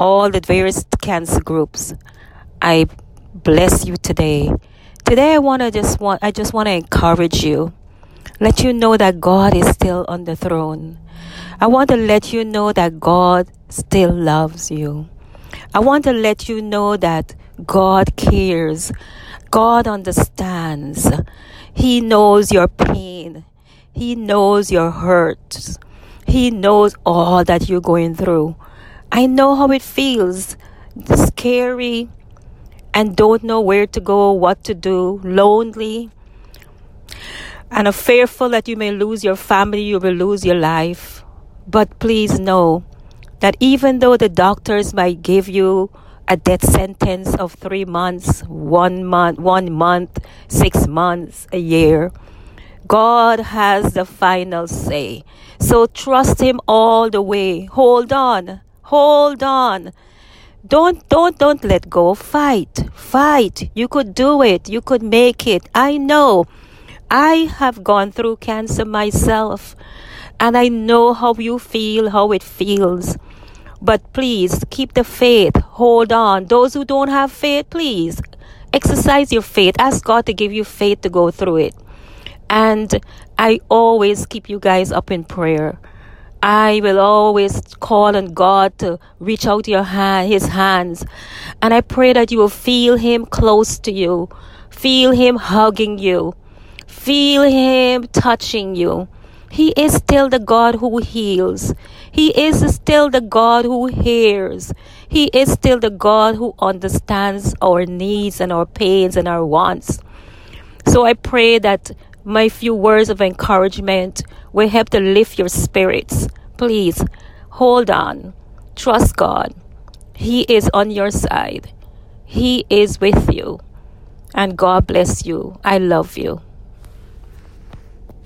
all the various cancer groups. I bless you today. Today I want to just want I just want to encourage you. Let you know that God is still on the throne. I want to let you know that God still loves you. I want to let you know that God cares. God understands. He knows your pain. He knows your hurts. He knows all that you're going through. I know how it feels scary and don't know where to go, what to do, lonely, and are fearful that you may lose your family, you will lose your life. But please know that even though the doctors might give you a death sentence of three months, one month, one month, six months, a year, God has the final say. So trust Him all the way. Hold on. Hold on. Don't don't don't let go. Fight. Fight. You could do it. You could make it. I know. I have gone through cancer myself and I know how you feel, how it feels. But please keep the faith. Hold on. Those who don't have faith, please exercise your faith. Ask God to give you faith to go through it. And I always keep you guys up in prayer. I will always call on God to reach out your hand, His hands. And I pray that you will feel Him close to you, feel Him hugging you, feel Him touching you. He is still the God who heals. He is still the God who hears. He is still the God who understands our needs and our pains and our wants. So I pray that my few words of encouragement will help to lift your spirits. Please hold on. Trust God. He is on your side. He is with you. And God bless you. I love you.